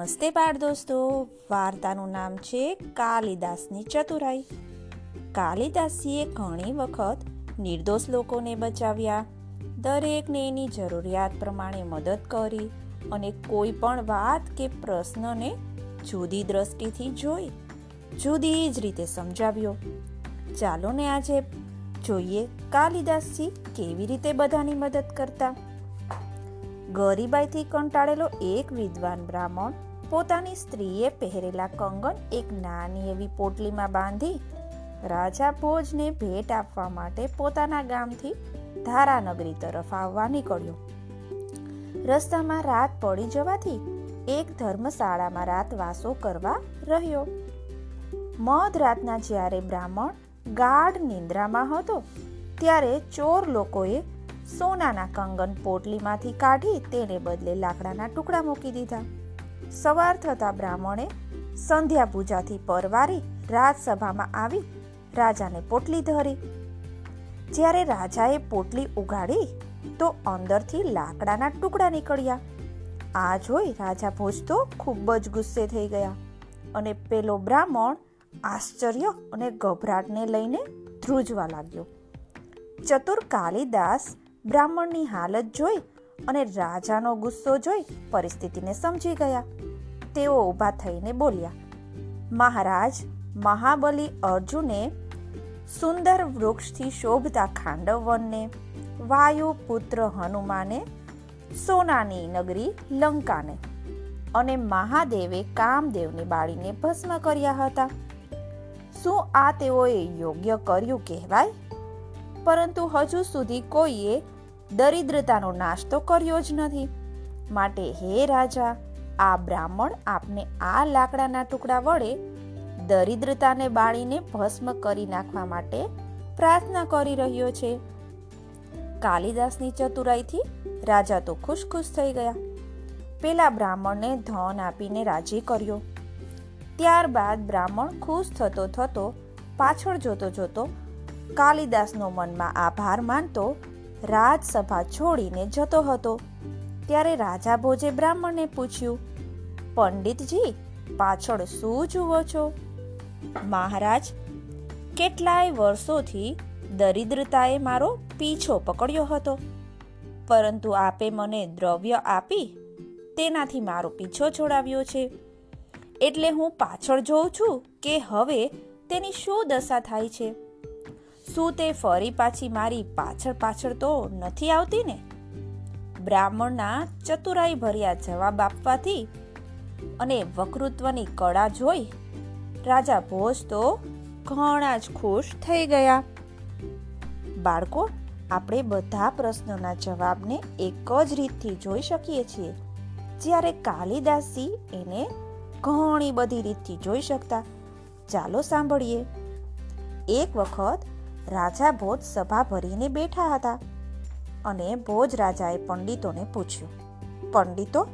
નમસ્તે બાળ દોસ્તો. વાર્તાનું નામ છે કાલિદાસની ચતુરાઈ. કાલિદાસીએ ઘણી વખત નિર્દોષ લોકોને બચાવ્યા. દરેકને એની જરૂરિયાત પ્રમાણે મદદ કરી અને કોઈ પણ વાત કે પ્રશ્નને જુદી દ્રષ્ટિથી જોઈ, જુદી જ રીતે સમજાવ્યો. ચાલો ને આજે જોઈએ કાલિદાસજી કેવી રીતે બધાની મદદ કરતા. ગરીબાઈથી કંટાળેલો એક વિદ્વાન બ્રાહ્મણ પોતાની સ્ત્રીએ પહેરેલા કંગન એક નાની એવી પોટલીમાં બાંધી રાજા ભોજને ભેટ આપવા માટે પોતાના ગામથી ધારાનગરી તરફ આવવા નીકળ્યો. રસ્તામાં રાત પડી જવાથી એક ધર્મશાળામાં રાત વાસો કરવા રહ્યો. મધરાતના જ્યારે બ્રાહ્મણ ગાઢ નિંદ્રામાં હતો, ત્યારે ચોર લોકોએ સોનાના કંગન પોટલીમાંથી કાઢી તેને બદલે લાકડાના ટુકડા મૂકી દીધા. સવાર થતા બ્રાહ્મણે સંધ્યા પૂજાથી પરવારી રાજસભામાં આવી રાજાને પોટલી ધરી. જ્યારે રાજાએ પોટલી ઉગાડી, તો અંદરથી લાકડાના ટુકડા નીકળ્યા. આ જોઈ રાજા ભોજ તો ખૂબ જ ગુસ્સે થઈ ગયા અને પેલો બ્રાહ્મણ આશ્ચર્ય અને ગભરાટને લઈને ધ્રુજવા લાગ્યો. ચતુર કાલિદાસ બ્રાહ્મણની હાલત જોઈ અને રાજાનો ગુસ્સો જોઈ પરિસ્થિતિને સમજી ગયા. તેઓ ઊભા થઈને બોલ્યા, મહારાજ, મહાબલી અર્જુને સુંદર વૃક્ષથી શોભતા ખાંડવવનને વાયુ પુત્ર હનુમાને, સોનાની નગરી લંકાને અને મહાદેવે કામદેવની બાળીને ભસ્મ કર્યા હતા. શું આ તેઓએ યોગ્ય કર્યું કહેવાય? પરંતુ હજુ સુધી કોઈએ દરિદ્રતાનો નાશ તો કર્યો જ નથી. માટે હે રાજા, આ બ્રાહ્મણ આપને આ લાકડાના ટુકડા વડે દરિદ્રતાને બાળીને ભસ્મ કરી નાખવા માટે પ્રાર્થના કરી રહ્યો છે. કાલિદાસની ચતુરાઈથી રાજા તો ખુશ ખુશ થઈ ગયા. પેલા બ્રાહ્મણને ધન આપીને રાજી કર્યો. ત્યારબાદ બ્રાહ્મણ ખુશ થતો થતો પાછળ જોતો જોતો કાલિદાસનો મનમાં આભાર માનતો રાજસભા છોડીને જતો હતો. ત્યારે રાજા ભોજે બ્રાહ્મણને પૂછ્યું, પંડિતજી, પાછળ શું જુઓ છો? મહારાજ, કેટલાય વર્ષોથી દરિદ્રતાએ મારો પીછો પકડ્યો હતો. પરંતુ આપે મને દ્રવ્ય આપી તેનાથી મારો પીછો છોડાવ્યો છે. એટલે હું પાછળ જોઉં છું કે હવે તેની શું દશા થાય છે? શું તે ફરી પાછી મારી પાછળ પાછળ તો નથી આવતી ને? બ્રાહ્મણના ચતુરાઈ ભર્યા જવાબ આપવાથી અને વકૃત્વની કળા જોઈ રાજા ભોજ તો ઘણા જ ખુશ થઈ ગયા. બાળકો, આપણે બધા પ્રશ્નોના જવાબને એક જ રીતથી જોઈ શકીએ છીએ. જ્યારે કાલિદાસી એને ઘણી બધી રીતથી જોઈ શકતા. ચાલો સાંભળીએ. એક વખત રાજા ભોજ સભા ભરીને બેઠા હતા અને ભોજ રાજાએ પંડિતોને પૂછ્યું, પંડિતો,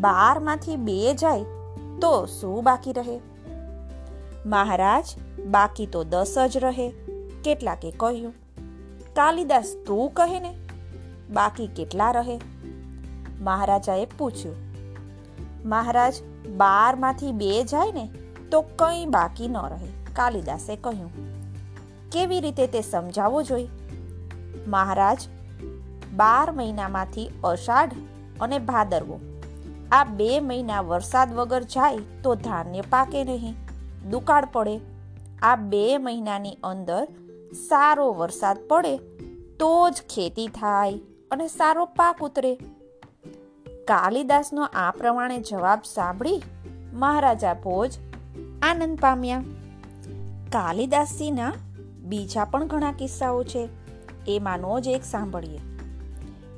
બારમાંથી બે જાય તો શું બાકી રહે? મહારાજ, બાકી તો દસ જ રહે, કેટલાકે કહ્યું. કાલિદાસ, તું કહે ને, બાકી કેટલા રહે? મહારાજાએ પૂછ્યું. મહારાજ, બારમાંથી બે જાય ને તો કંઈ બાકી ન રહે, કાલિદાસે કહ્યું. કેવી રીતે તે સમજાવવો જોઈએ? મહારાજ, બાર મહિનામાંથી અષાઢ અને ભાદરવો. આ બે મહિના વરસાદ વગર જાય તો ધાન્ય પાકે નહીં, દુકાળ પડે. આ બે મહિનાની અંદર સારો વરસાદ પડે તો જ ખેતી થાય અને સારો પાક ઉતરે. કાલિદાસનો આ પ્રમાણે જવાબ સાંભળી મહારાજા ભોજ આનંદ પામ્યા. કાલિદાસજીના બીજા પણ ઘણા કિસ્સાઓ છે. એમાંનો જ એક સાંભળીએ.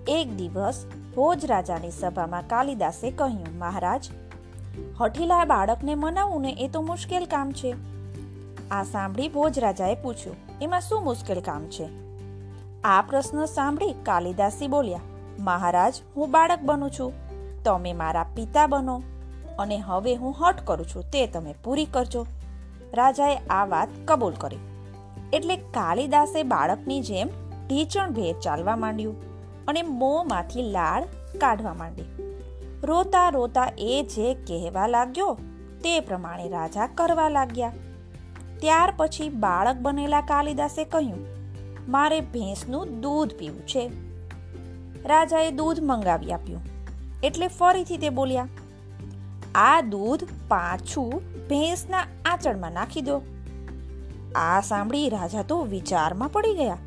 એક દિવસ ભોજ રાજાની સભામાં કાલિદાસે કહ્યું, મહારાજ, હઠીલા બાળકને મનાવવું ને એ તો મુશ્કેલ કામ છે. આ સાંભળી ભોજ રાજાએ પૂછ્યું, એમાં શું મુશ્કેલ કામ છે? આ પ્રશ્ન સાંભળી કાલિદાસી બોલ્યા, મહારાજ, હું બાળક બનું છું. તમે મારા પિતા બનો અને હવે હું હઠ કરું છું, તે તમે પૂરી કરજો. રાજાએ આ વાત કબૂલ કરી. એટલે કાલિદાસે બાળકની જેમ ઢીચણ ભેર ચાલવા માંડ્યું અને મોંમાંથી લાળ કાઢવા માંડી. રોતા રોતા એ જે કહેવા લાગ્યો તે પ્રમાણે રાજા કરવા લાગ્યા. ત્યાર પછી બાળક બનેલા કાલિદાસે કહ્યું, મારે ભેંસનું દૂધ પીવું છે. રાજાએ દૂધ મંગાવી આપ્યું એટલે ફરીથી તે બોલ્યા, આ દૂધ પાછું ભેંસના આંચળમાં નાખી દો. આ સાંભળી રાજા તો વિચારમાં પડી ગયા.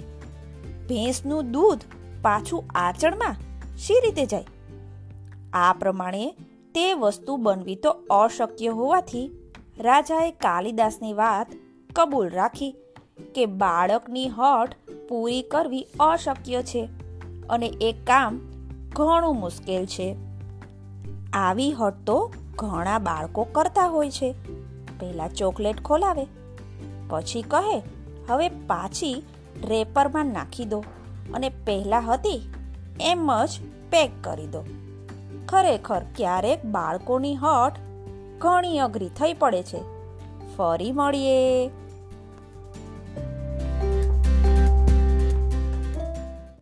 ભેંસનું દૂધ પાછું આચળમાં શી રીતે જાય? આ પ્રમાણે તે વસ્તુ બનવી તો અશક્ય હોવાથી રાજાએ કાલિદાસની વાત કબૂલ રાખી કે બાળકની હઠ પૂરી કરવી અશક્ય છે અને એ કામ ઘણું મુશ્કેલ છે. આવી હટ તો ઘણા બાળકો કરતા હોય છે. પહેલાં ચોકલેટ ખોલાવે પછી કહે, હવે પાછી રેપરમાં નાખી દો અને પહેલાં હતી એમ જ પેક કરી દો. ખરેખર ક્યારેક બાળકોની હટ ઘણી અઘરી થઈ પડે છે. ફરી મળીએ.